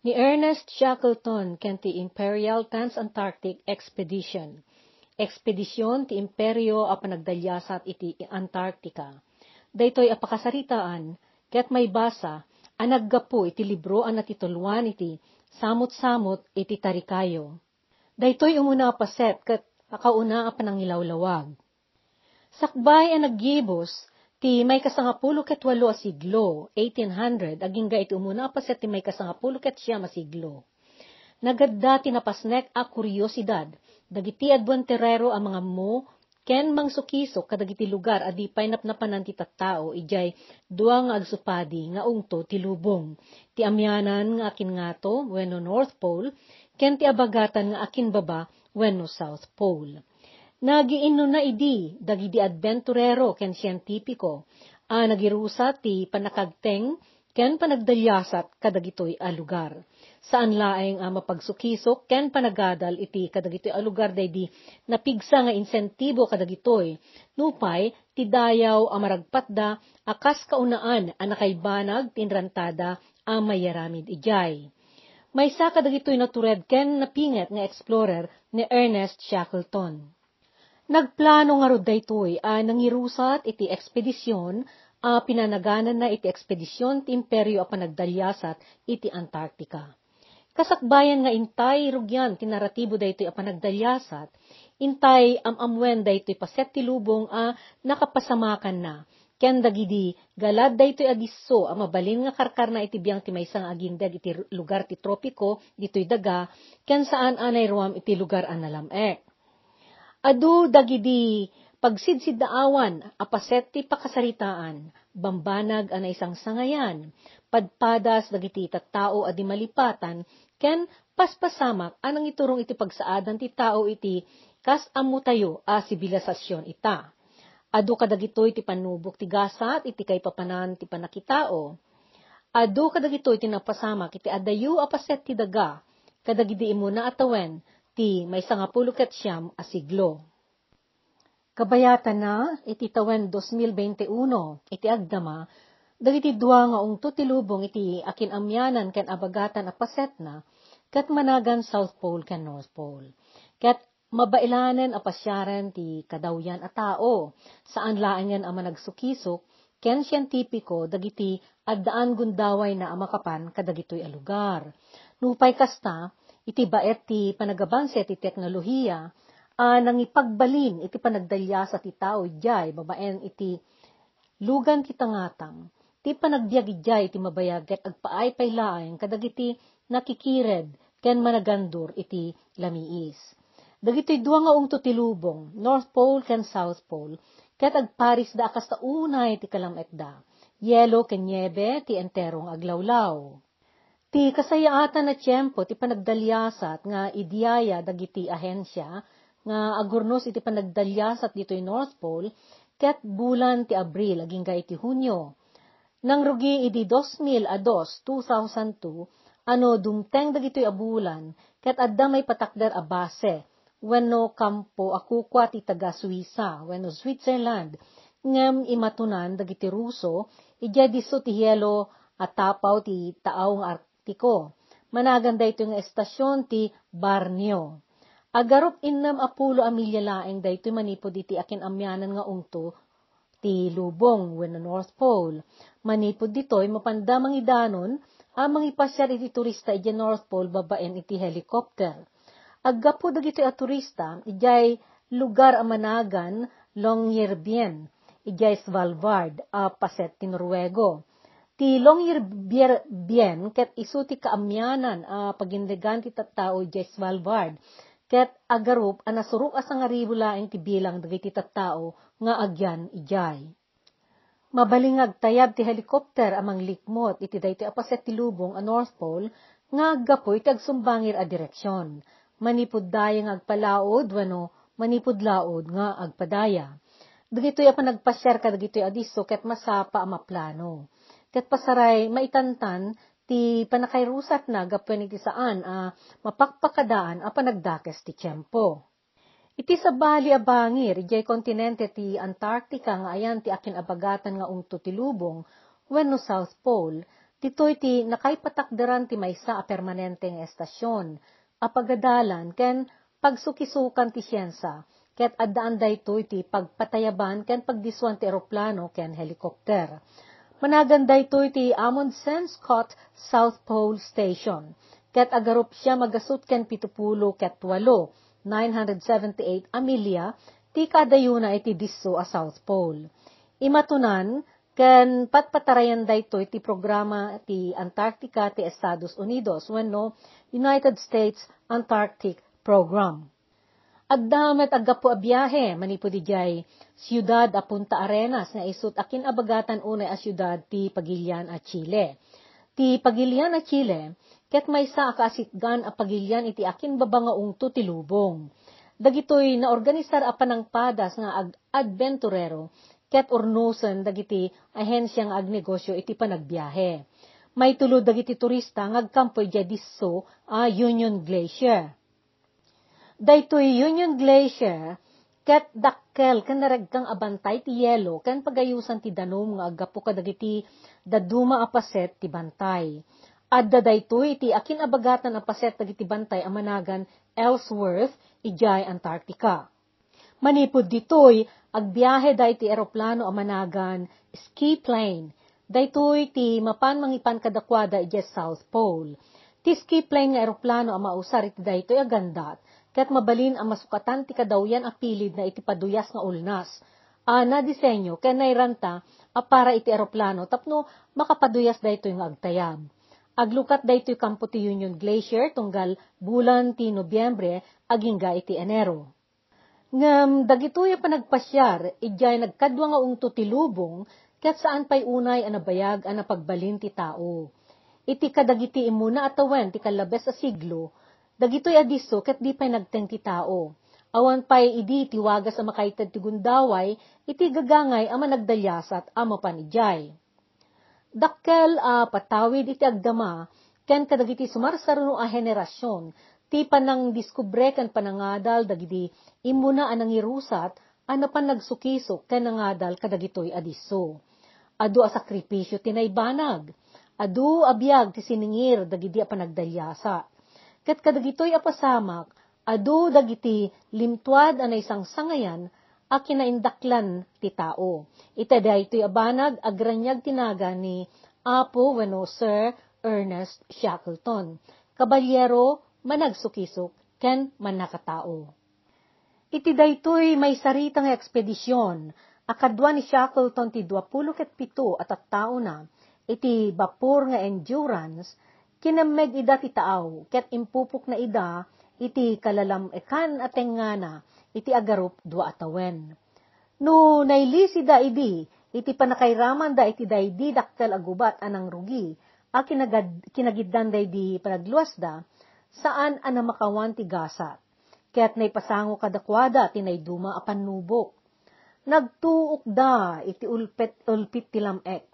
Ni Ernest Shackleton ken ti Imperial Trans-Antarctic Expedition. Ekspedisyon ti Imperyo a panagdalyasat iti Antarctica. Daytoy apakasaritaan, ket may basa, anaggapo iti libro an natitulwan iti samot-samot iti tarikayo. Daytoy umuna paset ket akauna a panangilawlawag. Sakbay ang naggibos, ti may kasangapulo ket walo a siglo, 1800, aging iti umuna paset ti may kasangapulo ket siya masiglo. Nagadda ti napasnek a kuryosidad, dagiti adwanterero a mga mo, ken mangsukisok kadagiti lugar adi pay napnapanan ti tattao, ijay dua nga agsupadi nga ungto ti lubong. Ti amyanan nga akin ngato, wenno North Pole, ken ti abagatan nga akin baba, wenno South Pole. Nagiinno na idi, dagidi adventurero ken siyentipiko, a nagirusa ti panakagteng ken panagdalyasat kadagitoy a lugar. Saan laeng a mapagsukisok ken panagadal iti kadagitoy a lugar daydi napigsa nga insentibo kadagitoy. Nupay ti dayaw a maragpatda akas kaunaan a nakaibanag tinrantada a mayaramid ijay. Maysa kadagitoy natured ken napinget nga explorer ni Ernest Shackleton. Nagplano nga rod daytoy a nangirusat iti ekspedisyon a pinanaganan na iti ekspedisyon ti imperyo a panagdalyasat iti Antarctica. Kasakbayan nga intay rugyan ti naratibo daytoy a panagdalyasat, intay amamwen daytoy paset ti lubong a nakapasamakan na. Ken dagidi galad daytoy adisso a mabalin nga karkar na iti biyang ti maysang agindeg iti lugar ti tropiko ditoy daga ken saan anay ruam iti lugar a nalamek. Adu dagidi pagsidsid daawan, apaset ti pakasaritaan, bambanag anay isang sangayan, padpadas dagiti tattao adi malipatan, ken paspasamak anang iturong iti pagsaadan ti tao iti kas amutayo a sibilisasyon ita. Adu kadagitoy ti panubok ti gasat iti kay papanan ti panakitao. Adu kadagitoy ti napasamak iti adayu apaset ti daga, kadagidi imo na atawen ti may sangapulo ket siyam a siglo. Kabayatan na, iti tawen 2021, iti agdama, dagiti dua nga ungto ti lubong iti akin amyanan ken abagatan a paset na, ket managan South Pole ken North Pole. Ket mabailanen a pasyaren ti kadawyan a tao, saan laangan a managsukisok, ken siyentipiko dagiti addaan gundaway na amakapan kadagitoy a lugar. Nupay kasta, iti baet ti panagabanse ti teknolohiya, a nang ipagbalin iti panagdalya sa ti tao ijay, babaen iti lugan ti tangatang, ti panagbiag ijay iti mabayaget agpaay paylaeng kadagiti nakikired ken managandur iti lamiis. Dagiti dua nga ungto ti lubong, North Pole ken South Pole, ket agparis da akas ta unay ti kalamet da. Yelo ken niebe ti enterong aglawlaw. Ti kasayaatan na tiyempo ti panagdalyasat nga idiyaya dagiti ahensya nga agurnos iti panagdalyasat ditoy North Pole ket bulan ti Abril aging ga iti Hunyo. Nang rugi idi 2000 a 2002 ano dumteng dagitoy a bulan ket adda may patakder a base wenno kampo akukwa ti taga Suisa wenno Switzerland ngem imatunan dagiti Ruso ijay diso ti hielo at tapaw ti taaw nga Artiko. Managan ito nga estasyon ti Barnio. Agarop innam apulo a milya laeng daytoy manipod iti akin amyanan nga ungto ti lubong wenno North Pole. Manipod ditoy mapanda mangidanon a mangipasyar iti turista iti North Pole babaen iti helicopter. Aggapo dagiti a turista ijay lugar a managan Longyearbyen ijay Svalbard a paset ti Norwego. Ti Longyearbyen ket isu ti kaamyanan a pagindegan ti tattao ijay Svalbard ket agarup a nasuruk as nga ribo laeng ti bilang dagiti tattao nga agyan ijay. Mabalingag tayab ti helicopter amang likmot iti dayti apaset ti lubong a North Pole nga aggapoy ti agsumbangir a direksyon. Manipud daya nga agpalaod wano manipud laod nga agpadaya. Dagitoy a panagpasyar ka dagitoy adiso ket masapa a maplano. Ket pasaray maitantan ti panakairusat na gapwen iti saan a mapakpakadaan a panagdakes ti tiyempo. Iti sa bali a bangir, ijay kontinente ti Antarctica nga ayan ti akin abagatan nga ungto ti lubong, wenno South Pole, Ditoy ti nakaipatakderan ti maysa a permanenteng estasyon, a pagadalan ken pagsukisukan ti siyensa, ket addaan daytoy ti pagpatayaban ken pagdiswan ti eroplano ken helikopter. Managan daytoy ti Amundsen Scott South Pole Station, ket agarup siya magasut ken pitupulo ket walo, 978 amilya, ti kadayuna iti disso a South Pole. Imatunan, ken patpatarayan daytoy ti programa ti Antarctica ti Estados Unidos wenno United States Antarctic Program. Agdamet aggapo a biyahe manipo di jay siyudad a Punta Arenas nga isut akin abagatan unay a siyudad ti Pagilian a Chile. Ti Pagilian a Chile, ket maysa a kaasitgan a pagilian iti akin babangaong tutilubong. Dagitoy na organisar a panangpadas nga ag adventurero ket urnusen dagiti ahensya nga agnegosyo iti panagbiyahe. May tulod dagiti turista ngagkampoy dia disso a Union Glacier. Daytoy Union Glacier ket dakkel ken naragkang abantay ti yelo ken pagayusan ti danom nga aggapo kadagiti daduma a paset ti bantay. Adda daytoy iti akin abagatan a paset dagiti bantay a managan Ellsworth ijay Antarctica. Manipod ditoy agbiyahe day ti eroplano a managan ski plane. Daytoy ti mapan mangipan kadakwada iti South Pole. Ti ski plane nga eroplano a mausar iti daytoy agandat, ket mabalin ang masukatan ti kadawyan a pilid na iti paduyas nga ulnas. A na disenyo ken nairanta a para iti eroplano tapno makapaduyas daytoy nga agtayab. Aglukat daytoy kampo ti Union Glacier tunggal bulan ti Nobyembre agingga iti Enero. Ngam dagitoy pa nagpasyar, ijay nagkadwa nga ungto ti lubong, ket saan pay unay ang nabayag ang napagbalin ti tao. Iti kadagiti imuna atawen ti kalabes a siglo, dagitoy adiso ket di pay nagteng ti tao. Awan pay idi ti wagas a makaitad ti gundaway, iti gagangay a managdalyasat a mapanijay. Dakkel a patawid iti agdama, ken kadagiti sumarsaruno a henerasyon, ti panang diskubre kan panangadal dagiti imuna anang irusat ano pan nagsukisok ken nangadal kadagitoy adiso. Adu a sakripisyo tinaybanag. Adu abiyag ti siningir dagiti a panagdalyasa. Ket kadagitoy a pasamak, adu dagiti limtuad anay isang sangayan a kinaindaklan ti tao. Ita daytoy abanag agranyag tinaga ni Apo wenno Sir Ernest Shackleton. Kabalyero managsukisok, ken manakatao. Iti daytoy may saritang ekspedisyon, akadwa ni Shackleton ti 27 at at tao na, iti bapur nga endurance, kinameg ida ti taaw, ket impupok na ida, iti kalalam ekan atengana, iti agarup dua atawen. No nailisi da idi, iti panakairaman da iti daydi dakkel agubat anang rugi, a kinagad, kinagiddan daydi panagluwas da, saan ana makawan ti gasat. Kaya't naipasango kadakwada tinay duma apan nubok. Nagtuok da iti ulpet ulpit ti lamek.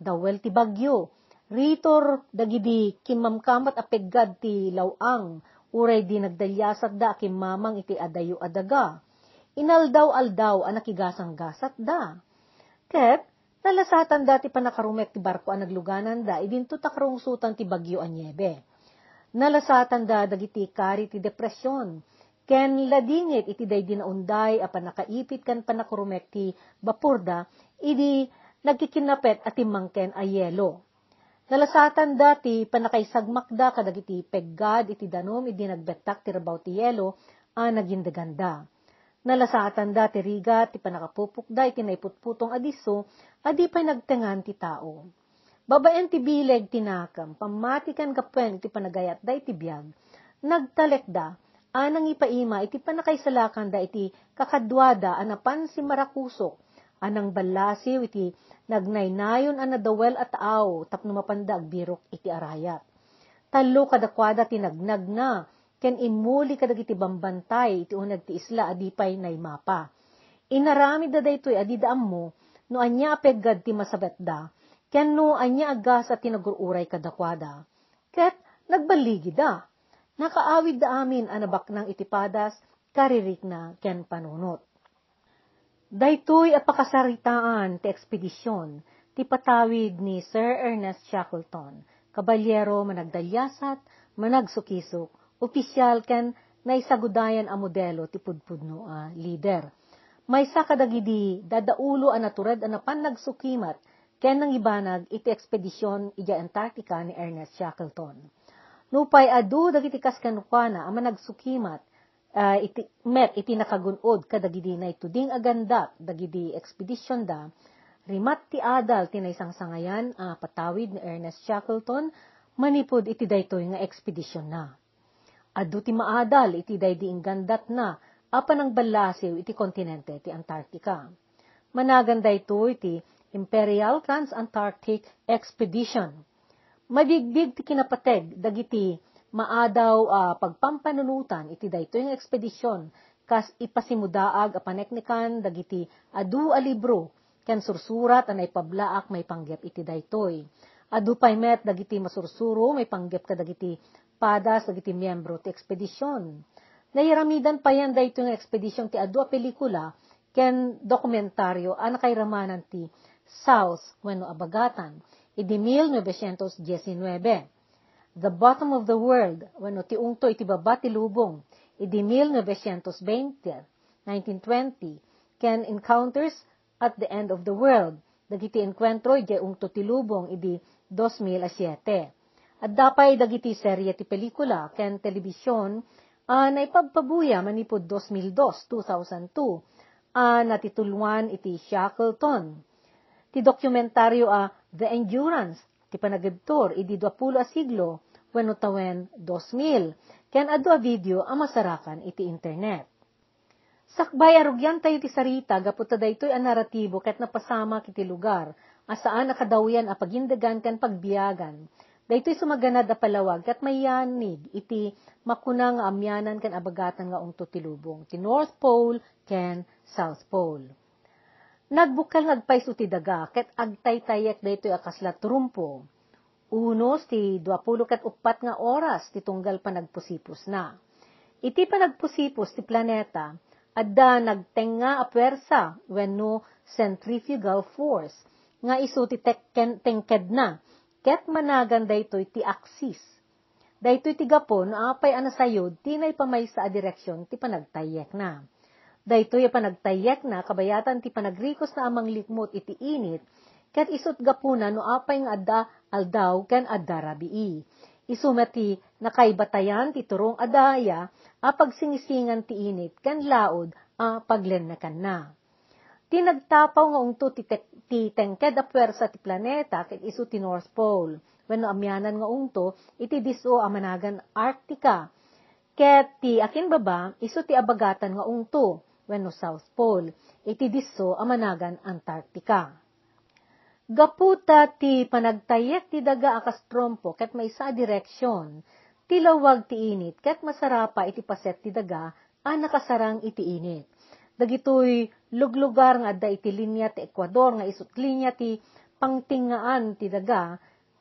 Dawel ti bagyo. Ritor dagidi kimamkamat apeggad ti lawang. Uray di nagdalyasat da kimamang iti adayo adaga. Inaldaw-aldaw anakigasang gasat da. Ket, nalasatan dati pa nakarumek ti barko ang nagluganan da, idinto takarungsutan ti bagyo a niebe nalasatan da dagiti kari ti depresyon. Ken ladingit iti day dinaunday apan nakaipit kan panakurumek ti bapurda, idi nagkikinapet at timangken a yelo. Nalasatan dati panakaisagmakda kadagiti peggad iti danom idi nagbetak ti rabaw ti yelo a nagindaganda. Nalasatan dati riga ti panakapupukda iti naiputputong adiso adi pa'y nagtengan ti tao. Babaen ti bileg tinakam, pamatikan kapwen iti panagayat da iti biyag, nagtalek da, anang ipaima iti panakaisalakan da iti kakadwada anapan si marakusok, anang balasiw iti nagnaynayon anadawel at aw, tapno mapandag birok iti arayat. Talo kadakwada tinagnag na, ken imuli kadag iti bambantay iti unag ti isla adipay naymapa. Inarami da daytoy adidaam mo, no anya apeggad ti masabet da, ken no anya agas at tinagururay kadakwada. Ket nagbaligi da. Nakaawid da amin anabak ng itipadas, karirik na ken panunot. Daytoy apakasaritaan ti ekspedisyon, ti patawid ni Sir Ernest Shackleton, kabalyero managdalyasat, managsukisok, opisyal ken naisagudayan a modelo ti pudpudno a leader. May sa kadagidi, dadaulo a naturad a napan nagsukimat, ken nang ibanag iti ekspedisyon ija Antarctica ni Ernest Shackleton. Nupay adu dagiti kaskanukwana a managsukimat, uh, iti, met iti nakagunod kadagidi na ituding aganda dagidi ekspedisyon da, rimat ti adal tinaysang sangayan a uh, patawid ni Ernest Shackleton, manipod iti daytoy nga ekspedisyon na. Adu ti maadal iti daydi gandat na, apan ang balasiw iti kontinente ti Antarctica. Managanda ito iti Imperial Trans-Antarctic Expedition. Mabigbig ti kinapateg dagiti maadaw uh, pagpampanunutan iti daytoy nga ekspedisyon kas ipasimudaag a paneknikan dagiti adu a libro ken sursurat a naipablaak may panggep iti daytoy. Adu pay met dagiti masursuro may panggep ka dagiti padas dagiti miyembro ti ekspedisyon. Nairamidan pa yan dayto nga ekspedisyon ti adu a pelikula ken dokumentaryo a nakairamanan ti South wenno abagatan idi 1919 The Bottom of the World, wano ti ungto iti baba ti lubong, idi 1920, 1920, Ken Encounters at the End of the World, dagiti enkwentro iti ungto ti lubong, idi 2007. At dapay dagiti serye ti pelikula, ken telebisyon, uh, na ipagpabuya manipod 2002, 2002, uh, natitulwan iti Shackleton. Ti dokumentaryo a uh, The Endurance, ti panagibtor idi 20 a siglo wenno tawen 2000 ken adu a video a masarakan iti internet. Sakbay arugyan tayo ti sarita gaputa daytoy a naratibo ket napasama kiti lugar asaan nakadawyan a pagindagan ken pagbiyagan. Daytoy sumaganad a palawag ket mayanig iti makunang amyanan ken abagatan nga ungto ti lubong ti North Pole ken South Pole. Nagbukal nagpayso ti daga, ket agtaytayek daytoy akasla trumpo. Unos ti 20 ket upat nga oras ti tunggal pa nagpusipos na. Iti pa nagpusipos ti planeta, adda nagtenga a pwersa wenno centrifugal force nga isu ti tengked na, ket managan daytoy ti axis. Daytoy ti gapon apay anasayod tinay pamaysa a direksyon ti panagtayek na Daytoy panagtayak na kabayatan ti panagrikos na amang likmot iti init, ket isut gapuna no apay nga adda aldaw ken adda rabii. Isumati nakaibatayan ti turong adaya a pagsinisingan ti init ken laod a paglennakan na. Tinagtapaw nga ungto ti, ti tengked a pwersa ti planeta ket isu ti North Pole. Wenno amyanan nga ungto iti diso a managan Arctica. Ket ti akin baba isu ti abagatan nga ungto wenno South Pole, iti disso amanagan Antarctica. Gaputa ti panagtayek ti daga akas trompo ket may sa direksyon, ti lawag ti init ket masarapa iti paset ti daga a nakasarang iti init. Dagitoy luglugar nga adda iti linya ti Ecuador nga isut linya ti pangtingaan ti daga,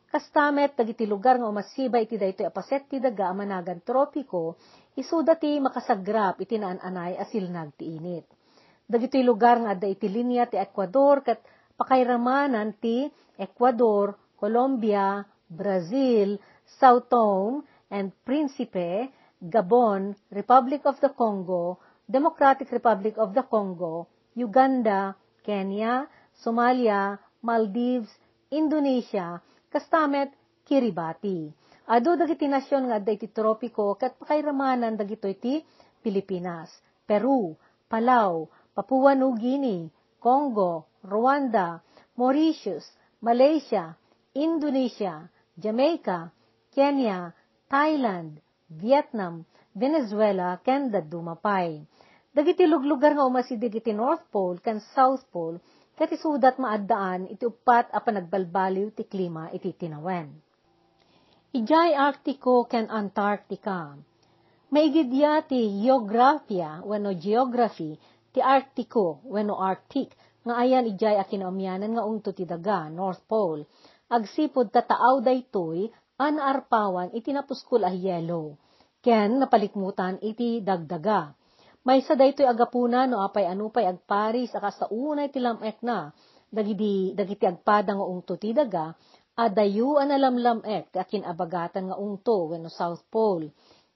kastamet dagiti lugar nga umasibay iti daytoy apaset ti daga managan tropiko, isuda ti makasagrap iti naan-anay asilnag ti init. Dagiti lugar nga adda iti linya ti Ecuador ket pakairamanan ti Ecuador, Colombia, Brazil, Sao Tome and Principe, Gabon, Republic of the Congo, Democratic Republic of the Congo, Uganda, Kenya, Somalia, Maldives, Indonesia, kastamet Kiribati. Ado dagiti nasyon nga adda iti tropiko ket pakairamanan dagito iti Pilipinas, Peru, Palau, Papua New Guinea, Congo, Rwanda, Mauritius, Malaysia, Indonesia, Jamaica, Kenya, Thailand, Vietnam, Venezuela, ken dumapay. Dagiti luglugar nga umasidig iti North Pole ken South Pole ket isudat maaddaan iti upat a panagbalbaliw ti klima iti tinawen. Ijay Arctico ken Antarctica. Maigidya ti geografia wano geography ti Arctico wano Arctic nga ayan ijay a kinaumyanan nga ungto ti daga North Pole. Agsipod tataaw daytoy an arpawan iti napuskul a yelo. Ken napalikmutan iti dagdaga may sa daytoy agapuna no apay anupay agparis akas sa unay tilamek na, dagiti dagiti agpada nga ungto ti daga adayu analamlam ek ti akin abagatan nga ungto wenno South Pole.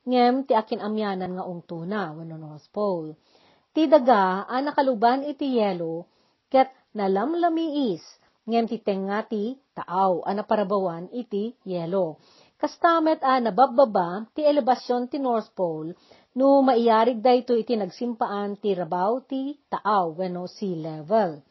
Ngem ti akin amyanan nga ungto na wenno North Pole. Ti daga a nakaluban iti yelo ket nalamlamiis ngem ti tengati taaw a naparabawan iti yelo. Kastamet a nabababa ti elevasyon ti North Pole no maiyarig dayto iti nagsimpaan ti rabaw ti taaw wenno sea level.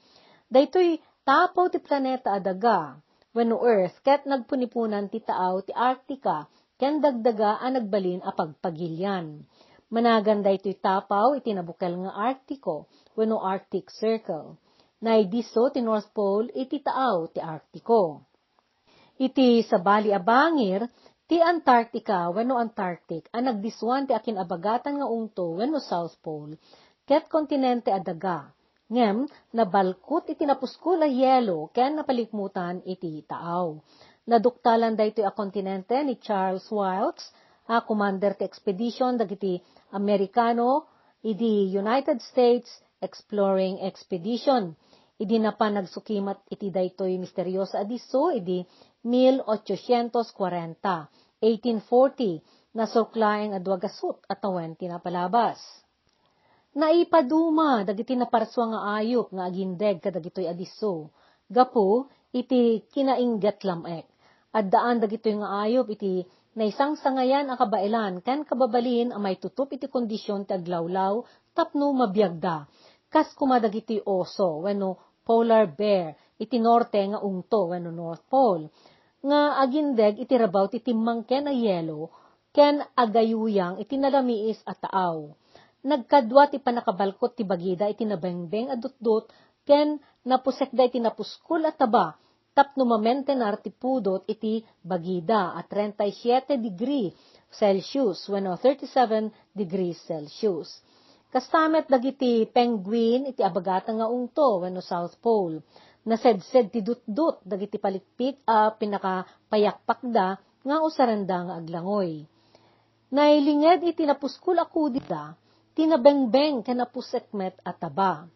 Daytoy tapaw ti planeta adaga wenno Earth ket nagpunipunan ti taaw ti Arctica ken dagdaga a nagbalin a pagpagilyan. Managan daytoy tapaw iti nabukel nga Arctico wenno Arctic Circle. Naidiso ti North Pole iti taaw ti Arctico. Iti sabali abangir Ti Antarctica wenno Antarctic ang nagdiswan ti akin abagatan nga ungto wenno South Pole ket kontinente adaga. Ngem nabalkot iti napuskol a yelo ken napalikmutan iti taaw. Naduktalan daytoy a kontinente ni Charles Wilkes, a commander ti expedition dagiti Amerikano idi United States Exploring Expedition. Idi na pa nagsukimat iti daytoy misteryosa adiso idi 1840 1840 na suklaeng adwagasot at tawen tinapalabas. Naipaduma dagiti naparswa nga ayop nga agindeg kadagitoy adiso. Gapo iti kinainggat lamek. At daan dagitoy nga ayop iti naisang sangayan ang kabailan ken kababalin ang may tutup iti kondisyon ti aglawlaw tapno mabiyagda. Kas kumadagiti oso wenno polar bear iti norte nga ungto wenno North Pole nga agindeg iti rabaw ti timmang ken a yelo, ken agayuyang iti nalamiis at taaw. Nagkadwa ti panakabalkot ti bagida iti nabengbeng a dutdut, ken napusek da iti napuskul at taba, tapno mamentenar ti pudot iti bagida at 37 degree Celsius, wenno 37 degrees Celsius. Kastamet dagiti penguin iti abagata nga ungto wenno South Pole nasedsed ti dutdut dagiti palikpik a pinakapayakpakda nga usaranda nga aglangoy. Nailinged iti napuskul ako dita, tinabengbeng kanapusekmet at taba.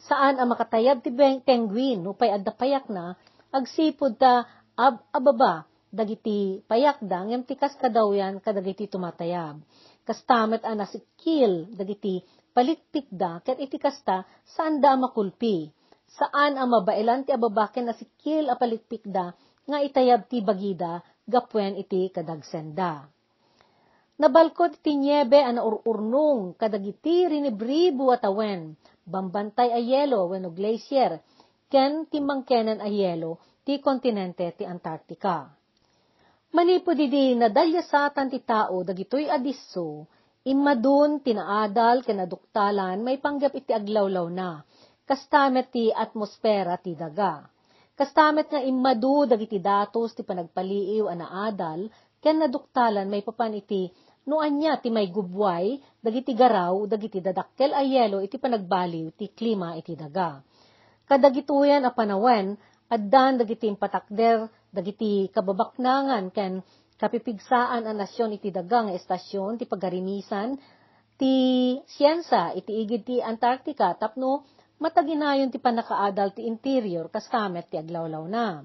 Saan ang makatayab ti penguin upay adda payak na, agsipod ta ab ababa dagiti payak da ngem ti kas kadawyan kadagiti tumatayab. Kastamet a nasikil dagiti palikpik da ket iti kasta saan da makulpi saan ang mabailan ti ababaken na sikil a palikpikda nga itayab ti bagida gapwen iti kadagsenda. Nabalkod ti niebe a naururnong kadagiti rinibribo at awen, bambantay a yelo wenno glacier, ken timangkenan a yelo ti kontinente ti Antarctica. Manipo didi nadalyasatan ti tao dagitoy adiso, immadun tinaadal kenaduktalan may panggap iti aglawlaw na, kastamet ti atmosfera ti daga. Kastamet nga immadu dagiti datos ti panagpaliiw a naadal, ken naduktalan may papan iti no anya ti may gubway, dagiti garaw, dagiti dadakkel a yelo iti panagbaliw ti klima iti daga. Kadagituyan a panawen, addan dagiti impatakder, dagiti kababaknangan, ken kapipigsaan a nasyon iti daga nga estasyon ti pagarimisan, ti siyensa iti igid ti Antarctica tapno mataginayon ti panakaadal ti interior kaskamet ti aglawlaw na.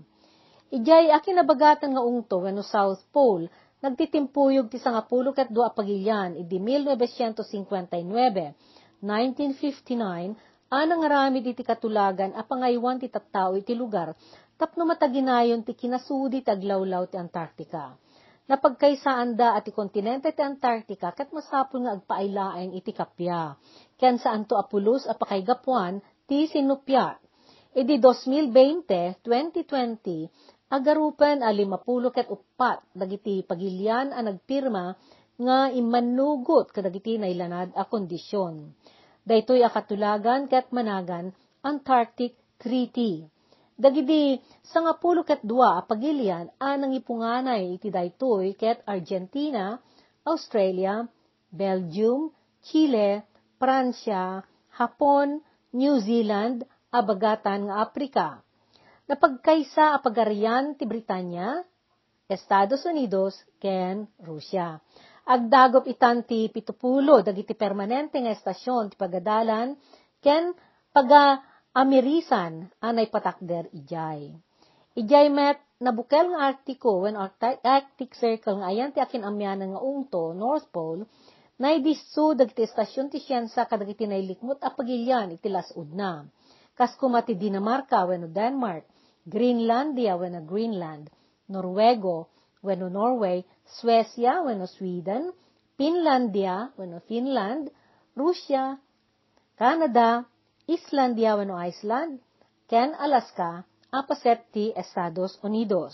Ijay akin nabagatan nga ungto wenno South Pole, nagtitimpuyog ti sangapulo ket dua pagilyan idi 1959, 1959, anang rami iti katulagan a pangaywan ti tattao iti lugar tapno mataginayon ti kinasudi ti aglawlaw ti Antarctica. Napagkaysaan da at ti kontinente ti Antarctica ket masapul nga agpailaeng iti kapya ken saan to apulos a pakaigapuan ti sinupya. Idi 2020, 2020, agarupen a limapulo ket upat dagiti pagilyan a nagpirma nga imanugot kadagiti nailanad a kondisyon. Daytoy a katulagan ket managan Antarctic Treaty. Dagidi sangapulo ket dua a pagilyan anang ipunganay iti daytoy ket Argentina, Australia, Belgium, Chile, Pransya, Hapon, New Zealand, abagatan nga Aprika. Napagkaysa a pagarian ti Britanya, Estados Unidos, ken Russia. Agdagop itan ti pitupulo dagiti permanente nga estasyon ti pagadalan ken paga Amirisan, anay patakder ijay. Ijay met nabukel nga artiko when Arctic Circle nga ayan ti akin amyanan nga ungto, North Pole, na idisu dagiti estasyon ti siyensa kadagiti nailikmot a pagilyan iti lasud na. Kas kumati Dinamarca wenno Denmark, Greenlandia wenno Greenland, Norwego wenno Norway, Swecia wenno Sweden, Finlandia wenno Finland, Russia, Canada, Islandia wenno Iceland, ken Alaska, apaset ti Estados Unidos.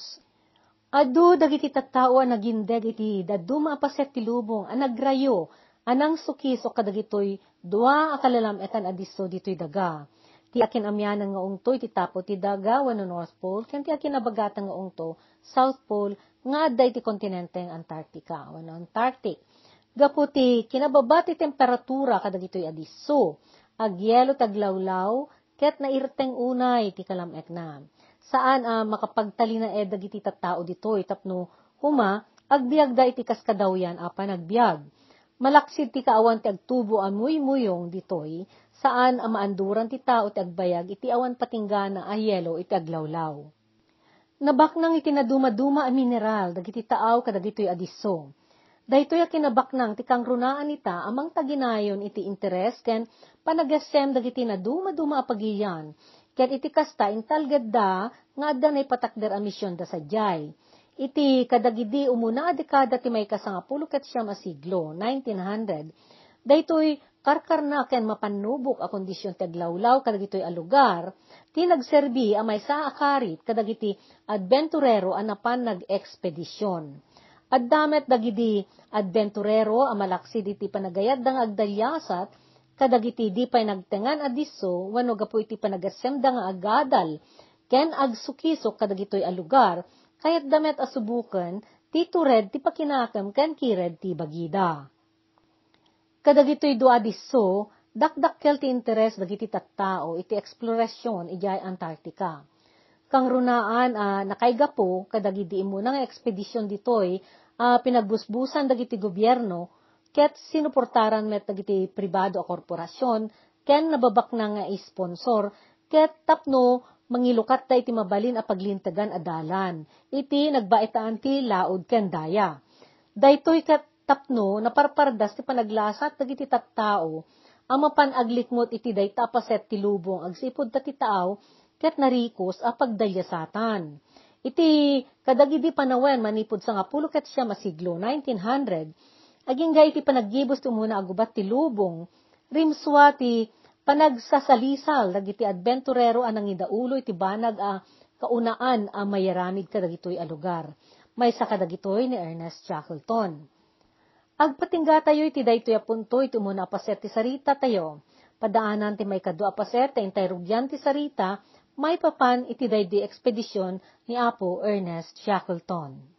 Adu dagiti tattao a nagindeg iti daduma apaset ti lubong a nagrayo anang sukis o kadagitoy dua a kalalam etan adiso ditoy daga. Ti akin amyanan nga ungto iti tapo ti daga wano North Pole ken ti akin nabagatan nga ungto South Pole nga adday ti kontinenteng Antarctica wano Antarctic. Gapu ti ti temperatura kadagitoy adiso agyelo taglawlaw ket nairteng unay ti kalamek na. Saan uh, makapagtali na eh dagiti tattao ditoy tapno huma agbiag da iti kaskadawyan apan agbiag. Malaksid ti kaawan ti agtubo amuy muyong ditoy saan ang maanduran ti tao ti agbayag iti awan patinggana a yelo iti aglawlaw. Nabaknang iti naduma-duma a mineral dagiti taaw kadagitoy adiso. Daytoy a kinabaknang ti kangrunaan ita amang taginayon iti interes ken panagasem dagiti na duma-duma a pagiyan, ket iti kasta intalgad da nga adda na ipatakder a misyon da sadyay. Iti kadagidi umuna a dekada ti may kasangapulo ket siya masiglo, 1900, daytoy karkarna ken mapanubok a kondisyon ti aglawlaw kadagitoy a lugar, ti nagserbi a may sa akarit kadagiti adventurero a napan nag-ekspedisyon. Addamet dagidi adventurero a malaksid iti panagayad dang agdalyasat kadagiti di pay nagtengan adiso wano gapo iti panagasemda nga agadal ken agsukisok kadagitoy a lugar kayat damet asubuken ti tured ti pakinakam ken kired ti bagida. Kadagitoy do adiso dakdakkel ti interes dagiti tattao iti eksplorasyon ijay Antarctica. Kang runaan uh, nakaigapo kadagidi imo nga ekspedisyon ditoy uh, pinagbusbusan dagiti gobyerno ket sinuportaran met dagiti pribado a korporasyon ken nababak na nga sponsor ket tapno mangilukat da iti mabalin a paglintagan a dalan. Iti nagbaitaan ti laod ken daya. Daytoy ket tapno naparpardas ti panaglasat dagiti tattao ang mapan aglikmot iti dayta paset ti lubong. Agsipod ta ti taaw ket narikos a pagdalyasatan iti kadagidi panawen manipod sa nga ket siya masiglo 1900 Aging gay iti panaggibos muna agubat ti lubong, rimswa ti panagsasalisal dagiti adventurero anang idaulo iti banag a kaunaan a mayaramid kadagitoy a lugar. May sa kadagitoy ni Ernest Shackleton. Agpatingga tayo iti daytoy apunto iti muna apaset ti sarita tayo. Padaanan ti may kado apaset ta intay rugyan ti sarita, may papan iti daydi ekspedisyon ni Apo Ernest Shackleton.